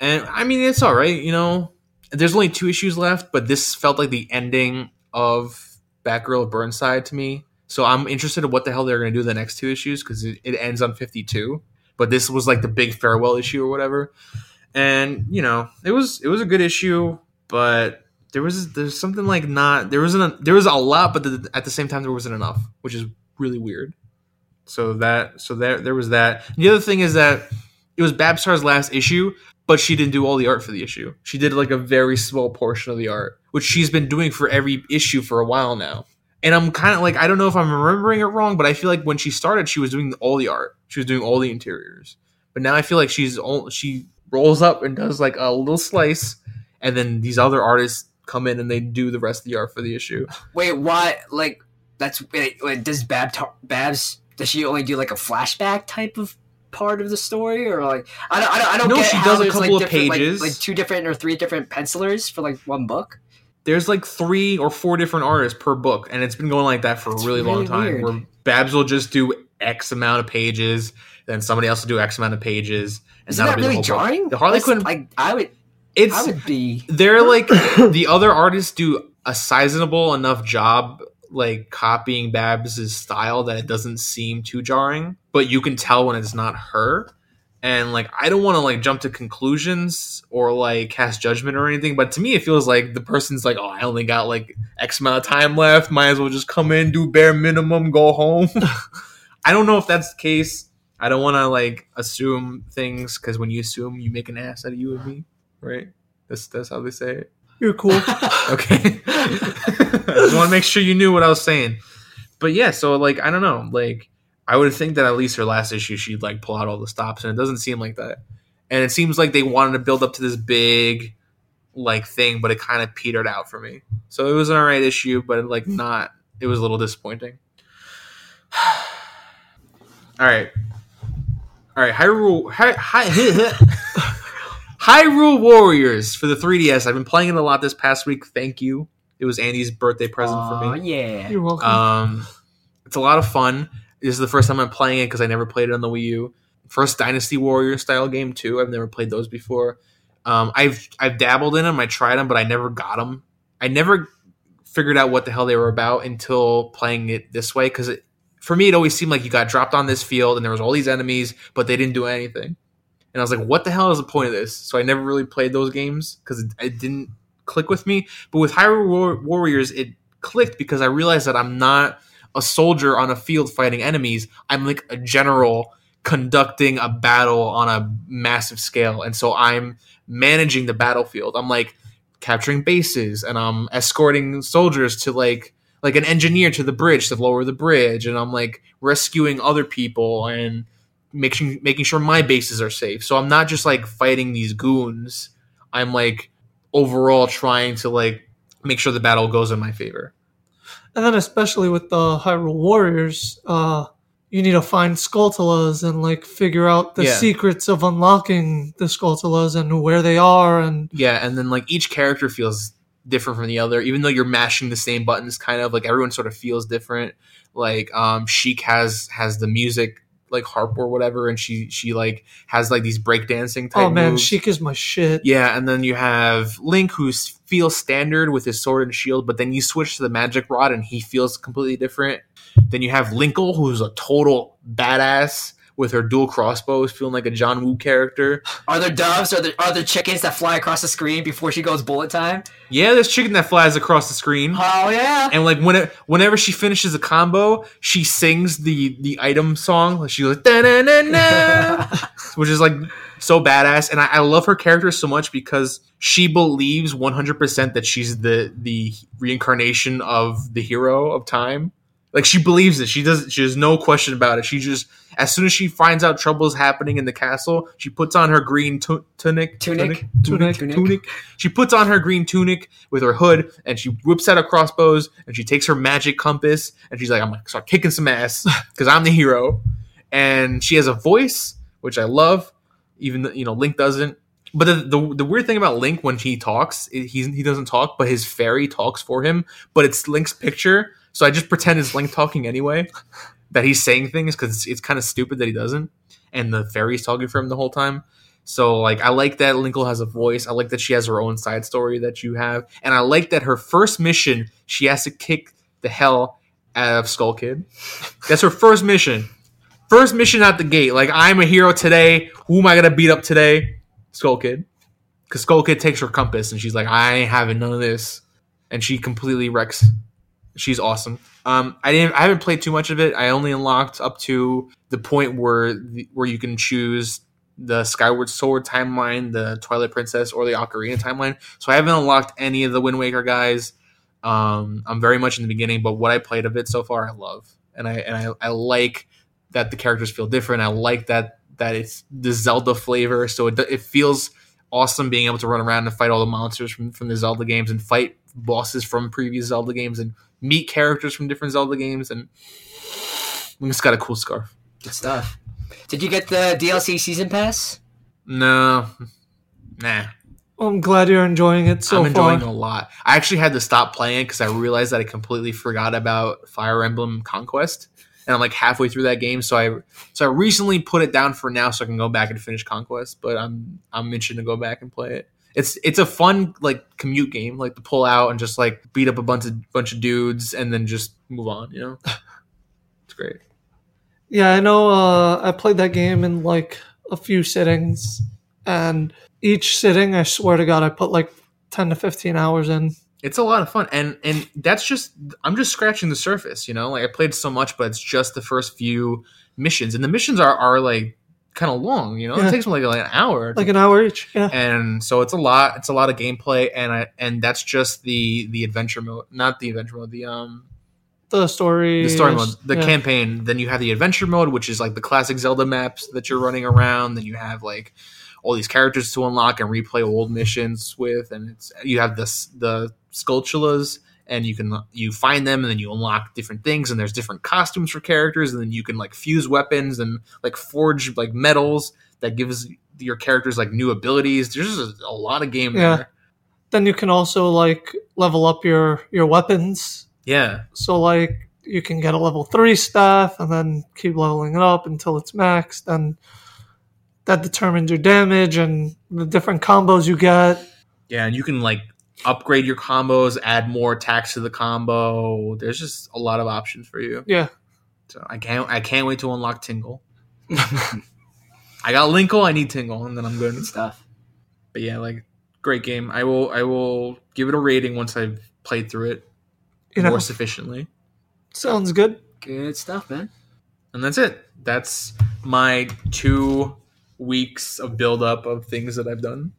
And I mean, it's all right, you know. There's only two issues left, but this felt like the ending of Batgirl Burnside to me. So I'm interested in what the hell they're going to do the next two issues because it, it ends on 52. But this was like the big farewell issue or whatever. And you know, it was it was a good issue, but there was there's something like not there wasn't a, there was a lot, but the, at the same time there wasn't enough, which is really weird. So that so there there was that. And the other thing is that it was Babs Tarr's last issue, but she didn't do all the art for the issue. She did like a very small portion of the art, which she's been doing for every issue for a while now. And I'm kind of like I don't know if I'm remembering it wrong, but I feel like when she started, she was doing all the art. She was doing all the interiors. But now I feel like she's all, she rolls up and does like a little slice, and then these other artists come in and they do the rest of the art for the issue. Wait, why? Like, that's wait, wait, does Bab Babs? Does she only do like a flashback type of part of the story, or like I don't I don't, I don't No, get she does a couple like, of different, like- pages. like, two different or three different pencilers for like one book. There's like three or four different artists per book, and it's been going like that for That's a really, long time. weird. Where Babs will just do X amount of pages, then somebody else will do X amount of pages, and Isn't that'll that really whole book. jarring? The Harley Quinn, like I would, I it's would be. they're like the other artists do a sizable enough job like copying Babs's style that it doesn't seem too jarring, but you can tell when it's not her. And like I don't want to like jump to conclusions or like cast judgment or anything, but to me it feels like the person's like, oh, I only got like X amount of time left. Might as well just come in, do bare minimum, go home. I don't know if that's the case. I don't want to like assume things because when you assume, you make an ass out of you and me, right? That's that's how they say it. You're cool. Okay. I just want to make sure you knew what I was saying. But yeah, so like I don't know, like I would think that at least her last issue she'd like pull out all the stops, and it doesn't seem like that. And it seems like they wanted to build up to this big like thing, but it kind of petered out for me. So it was an alright issue, but like not. It was a little disappointing. all right, all right. Hyrule, Hy, Hy, Hyrule Warriors for the 3DS. I've been playing it a lot this past week. Thank you. It was Andy's birthday present Aw, for me. yeah. You're welcome. Um, it's a lot of fun. This is the first time I'm playing it because I never played it on the Wii U. First Dynasty Warrior style game too. I've never played those before. Um, I've I've dabbled in them. I tried them, but I never got them. I never figured out what the hell they were about until playing it this way. Because for me, it always seemed like you got dropped on this field and there was all these enemies, but they didn't do anything. And I was like, what the hell is the point of this? So I never really played those games because it, it didn't click with me. But with Hyrule War- Warriors, it clicked because I realized that I'm not a soldier on a field fighting enemies. I'm like a general conducting a battle on a massive scale. And so I'm managing the battlefield. I'm like capturing bases and I'm escorting soldiers to like like an engineer to the bridge to lower the bridge and I'm like rescuing other people and making making sure my bases are safe. So I'm not just like fighting these goons. I'm like overall trying to like make sure the battle goes in my favor. And then especially with the Hyrule Warriors, uh, you need to find Skulltulas and like figure out the Yeah. secrets of unlocking the Skulltulas and where they are and Yeah, and then like each character feels different from the other, even though you're mashing the same buttons. Kind of like everyone sort of feels different. Like um, Sheik has has the music like harp or whatever, and she she like has like these breakdancing type. oh man, moves. Sheik is my shit. Yeah, and then you have Link who feels standard with his sword and shield, but then you switch to the magic rod and he feels completely different. Then you have Linkle who's a total badass with her dual crossbows, feeling like a John Woo character. Are there doves? Are there, are there chickens that fly across the screen before she goes bullet time? Yeah, there's chicken that flies across the screen. Oh yeah. And like when it, whenever she finishes a combo, she sings the the item song. She goes da na na na, which is like so badass. And I, I love her character so much because she believes 100% that she's the the reincarnation of the hero of time. Like she believes it. She doesn't. She has no question about it. She just as soon as she finds out trouble is happening in the castle, she puts on her green tu- tunic, Tunic. tunic, Tunic. tunic. She puts on her green tunic with her hood, and she whips out her crossbows, and she takes her magic compass, and she's like, "I'm gonna start kicking some ass because I'm the hero." And she has a voice, which I love, even though, you know Link doesn't. But the, the the weird thing about Link when he talks, he he doesn't talk, but his fairy talks for him. But it's Link's picture, so I just pretend it's Link talking anyway. That he's saying things because it's, it's kind of stupid that he doesn't, and the fairy's talking for him the whole time. So like I like that Linkle has a voice. I like that she has her own side story that you have, and I like that her first mission she has to kick the hell out of Skull Kid. That's her first mission. First mission out the gate. Like I'm a hero today. Who am I gonna beat up today? Skull Kid. Because Skull Kid takes her compass and she's like, I ain't having none of this, and she completely wrecks. She's awesome. Um, I didn't. I haven't played too much of it. I only unlocked up to the point where the, where you can choose the Skyward Sword timeline, the Twilight Princess, or the Ocarina timeline. So I haven't unlocked any of the Wind Waker guys. Um, I'm very much in the beginning, but what I played of it so far, I love, and I and I, I like that the characters feel different. I like that that it's the Zelda flavor, so it it feels awesome being able to run around and fight all the monsters from from the Zelda games and fight bosses from previous Zelda games and meet characters from different Zelda games and Link's got a cool scarf. Good stuff. Did you get the DLC season pass? No, nah. I'm glad you're enjoying it so I'm enjoying it a lot. I actually had to stop playing because I realized that I completely forgot about Fire Emblem Conquest, and I'm like halfway through that game. So I so I recently put it down for now, so I can go back and finish Conquest. But I'm I'm itching to go back and play it. It's it's a fun like commute game, like to pull out and just like beat up a bunch of bunch of dudes and then just move on. You know, it's great. Yeah, I know. Uh, I played that game in like a few sittings, and each sitting, I swear to God, I put like ten to fifteen hours in. It's a lot of fun, and and that's just I'm just scratching the surface. You know, like I played so much, but it's just the first few missions, and the missions are are like kind of long. You know, Yeah. it takes me like, like an hour. Like an hour each. Yeah. and so it's a lot it's a lot of gameplay and I, and that's just the the adventure mode not the adventure mode the um The story. the story mode the yeah. campaign then you have the adventure mode which is like the classic zelda maps that you're running around then you have like all these characters to unlock and replay old missions with and it's you have this the Skulltulas and you can you find them and then you unlock different things and there's different costumes for characters and then you can like fuse weapons and like forge like metals that gives your characters like new abilities there's just a, a lot of game Yeah. there Then you can also like level up your your weapons. yeah So like you can get a level three staff and then keep leveling it up until it's maxed. And that determines your damage and the different combos you get. yeah and you can like upgrade your combos add more attacks to the combo. There's just a lot of options for you. Yeah. so i can't i can't wait to unlock tingle. I got linkle i need tingle and then i'm good Good stuff. but yeah like great game. I will i will give it a rating once i've played through it You know, more sufficiently. Sounds good. Good stuff, man. and that's it. That's my two weeks of build up of things that i've done.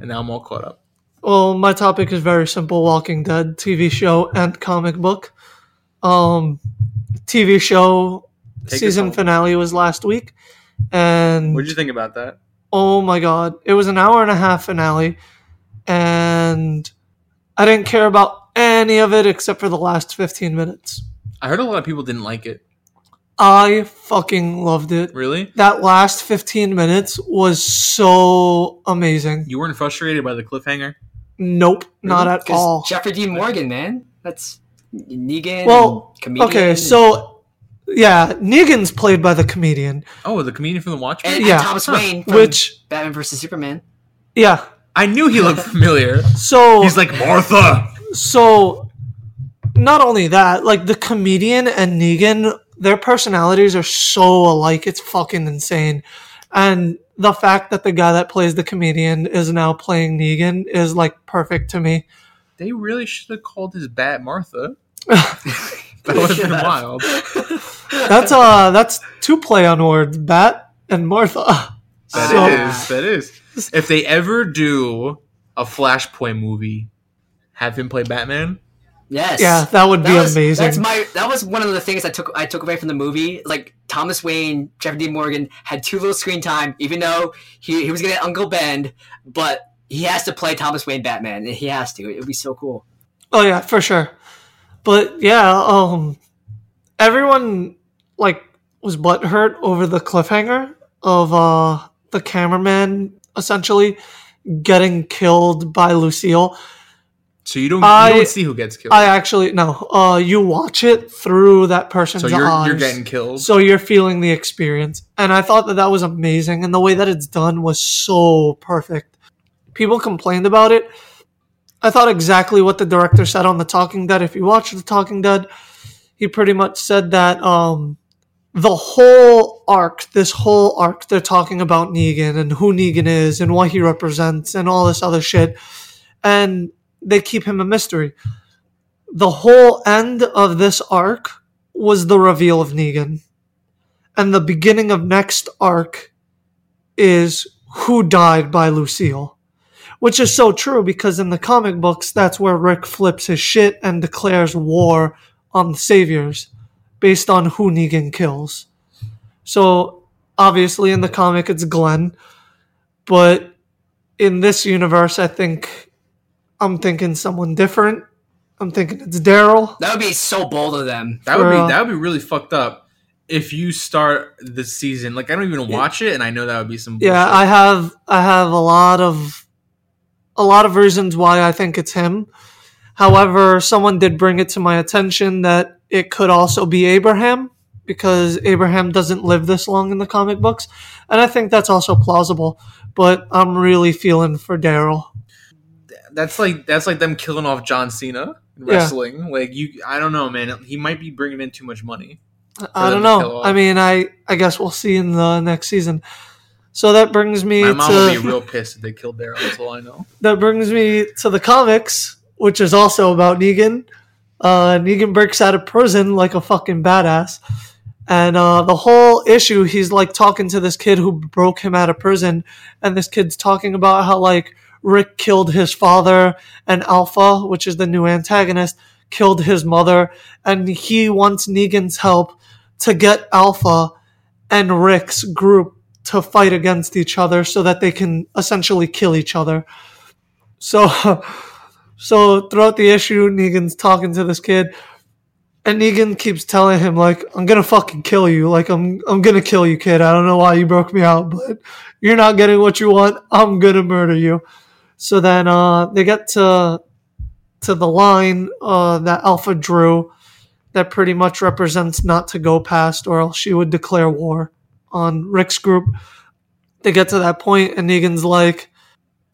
And now i'm all caught up Well, my topic is very simple: Walking Dead TV show and comic book. Um, TV show Take season finale was last week, and what did you think about that oh my god, it was an hour and a half finale, and I didn't care about any of it except for the last fifteen minutes. i heard a lot of people didn't like it I fucking loved it. really That last 15 minutes was so amazing. you weren't frustrated by the cliffhanger Nope, not Really? at 'Cause all. Jeffrey Dean Morgan, man. That's Negan. Well, comedian. Okay, so yeah, Negan's played by the comedian. Oh, the comedian from the Watchmen. and, yeah. and Thomas Huh. Wayne from Which Batman versus Superman. yeah. I knew he looked familiar. So He's like Martha. so not only that, like the comedian and Negan, their personalities are so alike. It's fucking insane. And the fact that the guy that plays the comedian is now playing Negan is like perfect to me. They really should have called his bat Martha. That would have been Yeah. wild. That's uh that's two play on words, Bat and Martha. That is. So- That is. If they ever do a Flashpoint movie, have him play Batman. Yes. Yeah, that would be was, amazing. That's my. That was one of the things I took. I took away from the movie. Like Thomas Wayne, Jeffrey Dean Morgan had too little screen time, even though he, he was gonna Uncle Ben, but he has to play Thomas Wayne Batman. He has to. It would be so cool. Oh yeah, for sure. But yeah, um everyone like was butthurt over the cliffhanger of uh the cameraman essentially getting killed by Lucille. So you don't I- you don't see who gets killed. I actually no, uh you watch it through that person's so you're eyes. you're getting killed. so you're feeling the experience. And I thought that that was amazing and the way that it's done was so perfect. People complained about it. I thought exactly what the director said on The Talking Dead. If you watch The Talking Dead, he pretty much said that um, the whole arc, this whole arc, they're talking about Negan and who Negan is and what he represents and all this other shit. And they keep him a mystery. The whole end of this arc was the reveal of Negan. And the beginning of next arc is who died by Lucille. Which is so true because in the comic books, that's where Rick flips his shit and declares war on the Saviors based on who Negan kills. So, obviously, in the comic, it's Glenn. But in this universe, I think I'm thinking someone different. I'm thinking it's Daryl. That would be so bold of them. that would be that would be really fucked up if you start the season like I don't even watch it and I know that would be some Yeah. I have I have a lot of a lot of reasons why I think it's him. However, someone did bring it to my attention that it could also be Abraham because Abraham doesn't live this long in the comic books, and I think that's also plausible. but I'm really feeling for Daryl. That's like that's like them killing off John Cena in Yeah. wrestling. Like you, I don't know, man. He might be bringing in too much money. I don't know. I mean, I I guess we'll see in the next season. So that brings me My mom would be real pissed if they killed Daryl. That's all I know. that brings me to the comics, which is also about Negan. Uh, Negan breaks out of prison like a fucking badass. And uh, the whole issue, he's like talking to this kid who broke him out of prison, and this kid's talking about how like Rick killed his father, and Alpha, which is the new antagonist, killed his mother, and he wants Negan's help to get Alpha and Rick's group to fight against each other so that they can essentially kill each other. So, so throughout the issue, Negan's talking to this kid, and Negan keeps telling him like, "I'm gonna fucking kill you. Like, I'm I'm gonna kill you, kid. I don't know why you broke me out, but you're not getting what you want. I'm gonna murder you." So then, uh, they get to to the line uh, that Alpha drew that pretty much represents not to go past, or else she would declare war on Rick's group. They get to that point, and Negan's like,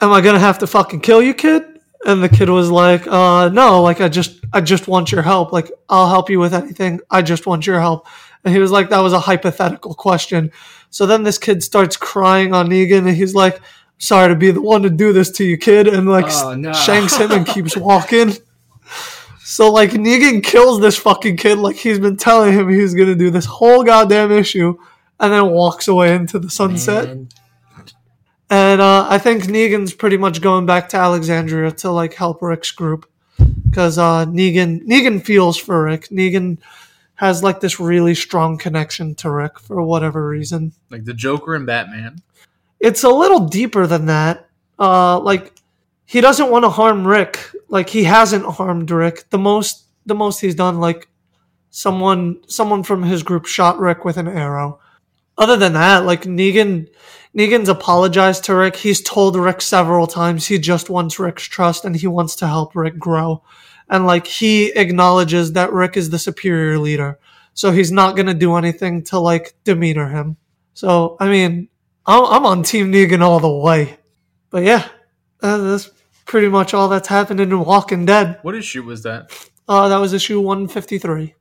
"Am I gonna have to fucking kill you, kid?" And the kid was like, "Uh, no. Like, I just, I just want your help. Like, I'll help you with anything. I just want your help." And he was like, "That was a hypothetical question." So then this kid starts crying on Negan, and he's like, "Sorry to be the one to do this to you, kid," and like Oh, no. shanks him and keeps walking. So like Negan kills this fucking kid like he's been telling him he's gonna do this whole goddamn issue, and then walks away into the sunset. Man. And uh, I think Negan's pretty much going back to Alexandria to like help Rick's group because uh, Negan Negan feels for Rick. Negan has like this really strong connection to Rick for whatever reason. Like the Joker and Batman. It's a little deeper than that. Uh, like he doesn't want to harm Rick. Like he hasn't harmed Rick. The most the most he's done like someone someone from his group shot Rick with an arrow. Other than that, like Negan Negan's apologized to Rick. He's told Rick several times he just wants Rick's trust and he wants to help Rick grow. And like he acknowledges that Rick is the superior leader. So he's not going to do anything to like demeanor him. So, I mean, I'm, I'm on Team Negan all the way. But yeah, uh, that's pretty much all that's happened in Walking Dead. What issue was that? Uh, that was issue 153.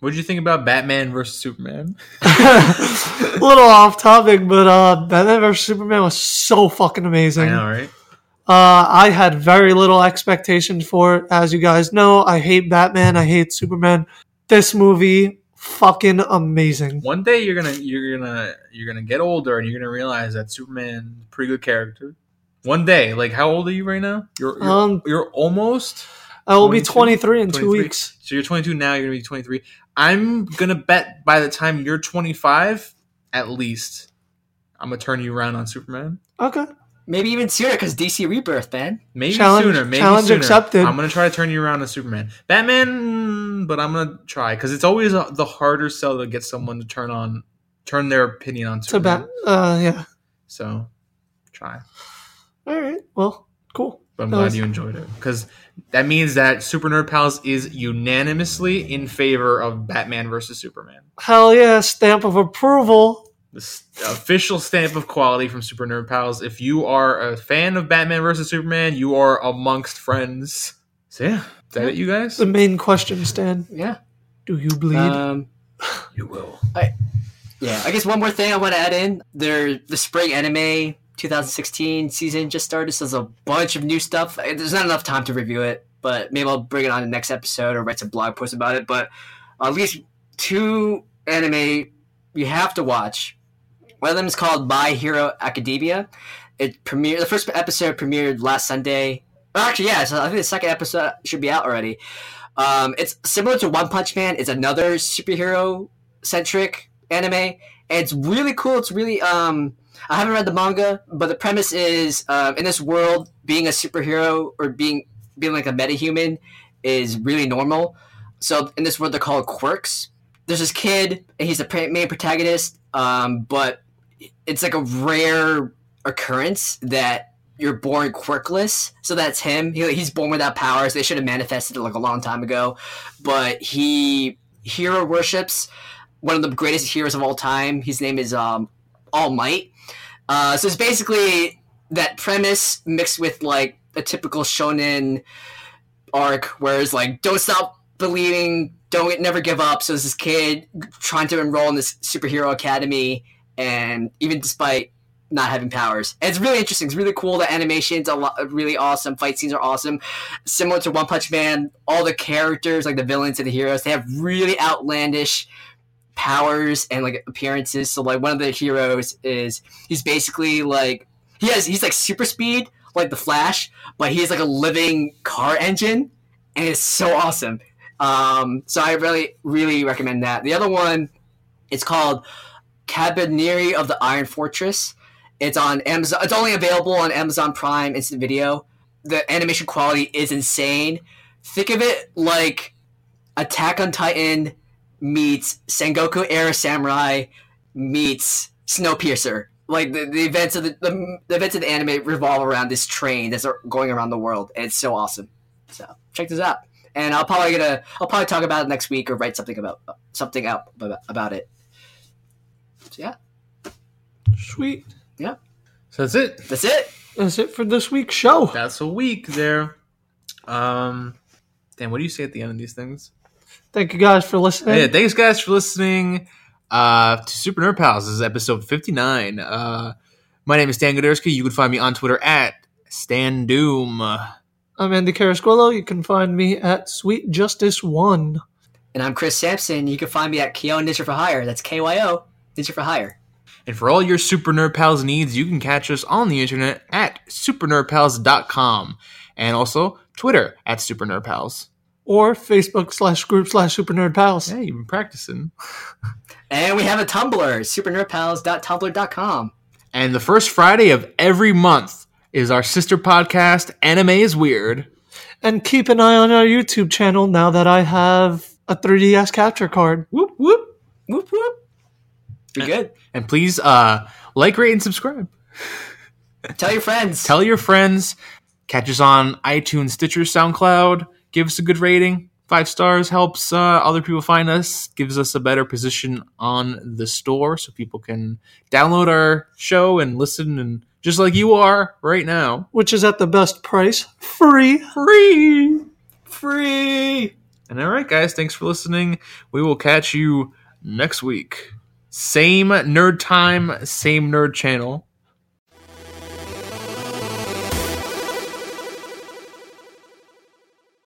What did you think about Batman versus Superman? a little off topic, but uh, Batman vs Superman was so fucking amazing. I know, right? Uh, I had very little expectations for it. As you guys know, I hate Batman. I hate Superman. This movie, fucking amazing. One day you're gonna you're gonna you're gonna get older and you're gonna realize that Superman's a pretty good character. One day, like how old are you right now? You're you're, Um, you're almost I will be 23 in two weeks. So you're 22 now. You're gonna be 23. I'm gonna bet by the time you're 25, at least, I'm gonna turn you around on Superman. Okay. Maybe even sooner because DC Rebirth, man. Maybe Challenge- sooner. Maybe challenge sooner. accepted. I'm gonna try to turn you around to Superman. Batman, mm, but I'm gonna try because it's always uh the harder sell to get someone to turn on, turn their opinion on To Superman. bat. Uh, yeah. So, try. All right. Well, cool. But I'm That glad was- you enjoyed it because that means that Super Nerd Pals is unanimously in favor of Batman versus Superman. Hell yeah! Stamp of approval. The s- official stamp of quality from Super Nerd Pals. If you are a fan of Batman versus Superman, you are amongst friends. So yeah, is that it, you guys? The main question, Stan. Yeah. Do you bleed? Um, You will. I, yeah. I guess one more thing I want to add in: there, the spring anime 2016 season just started. So there's a bunch of new stuff. There's not enough time to review it, but maybe I'll bring it on the next episode or write some blog post about it. But at least two anime you have to watch. One of them is called My Hero Academia. It premiered. The first episode premiered last Sunday. Or actually, yeah. So I think the second episode should be out already. Um, it's similar to One Punch Man. It's another superhero centric anime, and it's really cool. It's really um, I haven't read the manga, but the premise is um, in this world, being a superhero or being being like a metahuman is really normal. So in this world, they're called quirks. There's this kid, and he's the main protagonist, um, but it's like a rare occurrence that you're born quirkless. So that's him. He, he's born without powers. They should have manifested it like a long time ago, but he hero worships one of the greatest heroes of all time. His name is um, All Might. Uh, so it's basically that premise mixed with like a typical shonen arc, where it's like don't stop believing, don't never give up. So there's this kid trying to enroll in this superhero academy, and even despite not having powers, and it's really interesting. It's really cool. The animation's a lot, really awesome. Fight scenes are awesome. Similar to One Punch Man, all the characters, like the villains and the heroes, they have really outlandish powers and like appearances. So like one of the heroes is he's basically like he has he's like super speed like the Flash, but he has like a living car engine, and it's so awesome. Um, so I really really recommend that. The other one, it's called Kabaneri of the Iron Fortress. It's on Amazon. It's only available on Amazon Prime Instant Video. The animation quality is insane. Think of it like Attack on Titan meets Sengoku Era Samurai meets Snowpiercer. Like the, the events of the, the the events of the anime revolve around this train that's going around the world, and it's so awesome. So check this out, and I'll probably gonna I'll probably talk about it next week or write something about something out about it. So yeah, Sweet. Yeah. So that's it. that's it. That's it for this week's show. That's a week there. Um, Dan, what do you say at the end of these things? Thank you guys for listening. Yeah, thanks guys for listening uh, to Super Nerd Pals. This is episode 59. Uh, my name is Stan Godersky. You can find me on Twitter at Stan Doom. I'm Andy Carasquillo. You can find me at Sweet Justice One. And I'm Chris Samson. You can find me at Kyo Ninja for Hire. That's K Y O Ninja for Hire. And for all your Super Nerd Pals needs, you can catch us on the internet at supernerdpals.com and also Twitter at Super Nerd Pals. Or Facebook slash group slash Super Nerd Pals. Hey, you've been practicing. And we have a Tumblr, supernerdpals.tumblr.com. And the first Friday of every month is our sister podcast, Anime is Weird. And keep an eye on our YouTube channel now that I have a 3DS capture card. Whoop, whoop. Whoop whoop. Be good. And please uh, like, rate, and subscribe. Tell your friends. Tell your friends. Catch us on iTunes, Stitcher, SoundCloud. Give us a good rating. Five stars helps uh, other people find us, gives us a better position on the store so people can download our show and listen and just like you are right now. Which is at the best price. Free. Free. free. And all right, guys, thanks for listening. We will catch you next week. Same nerd time, same nerd channel.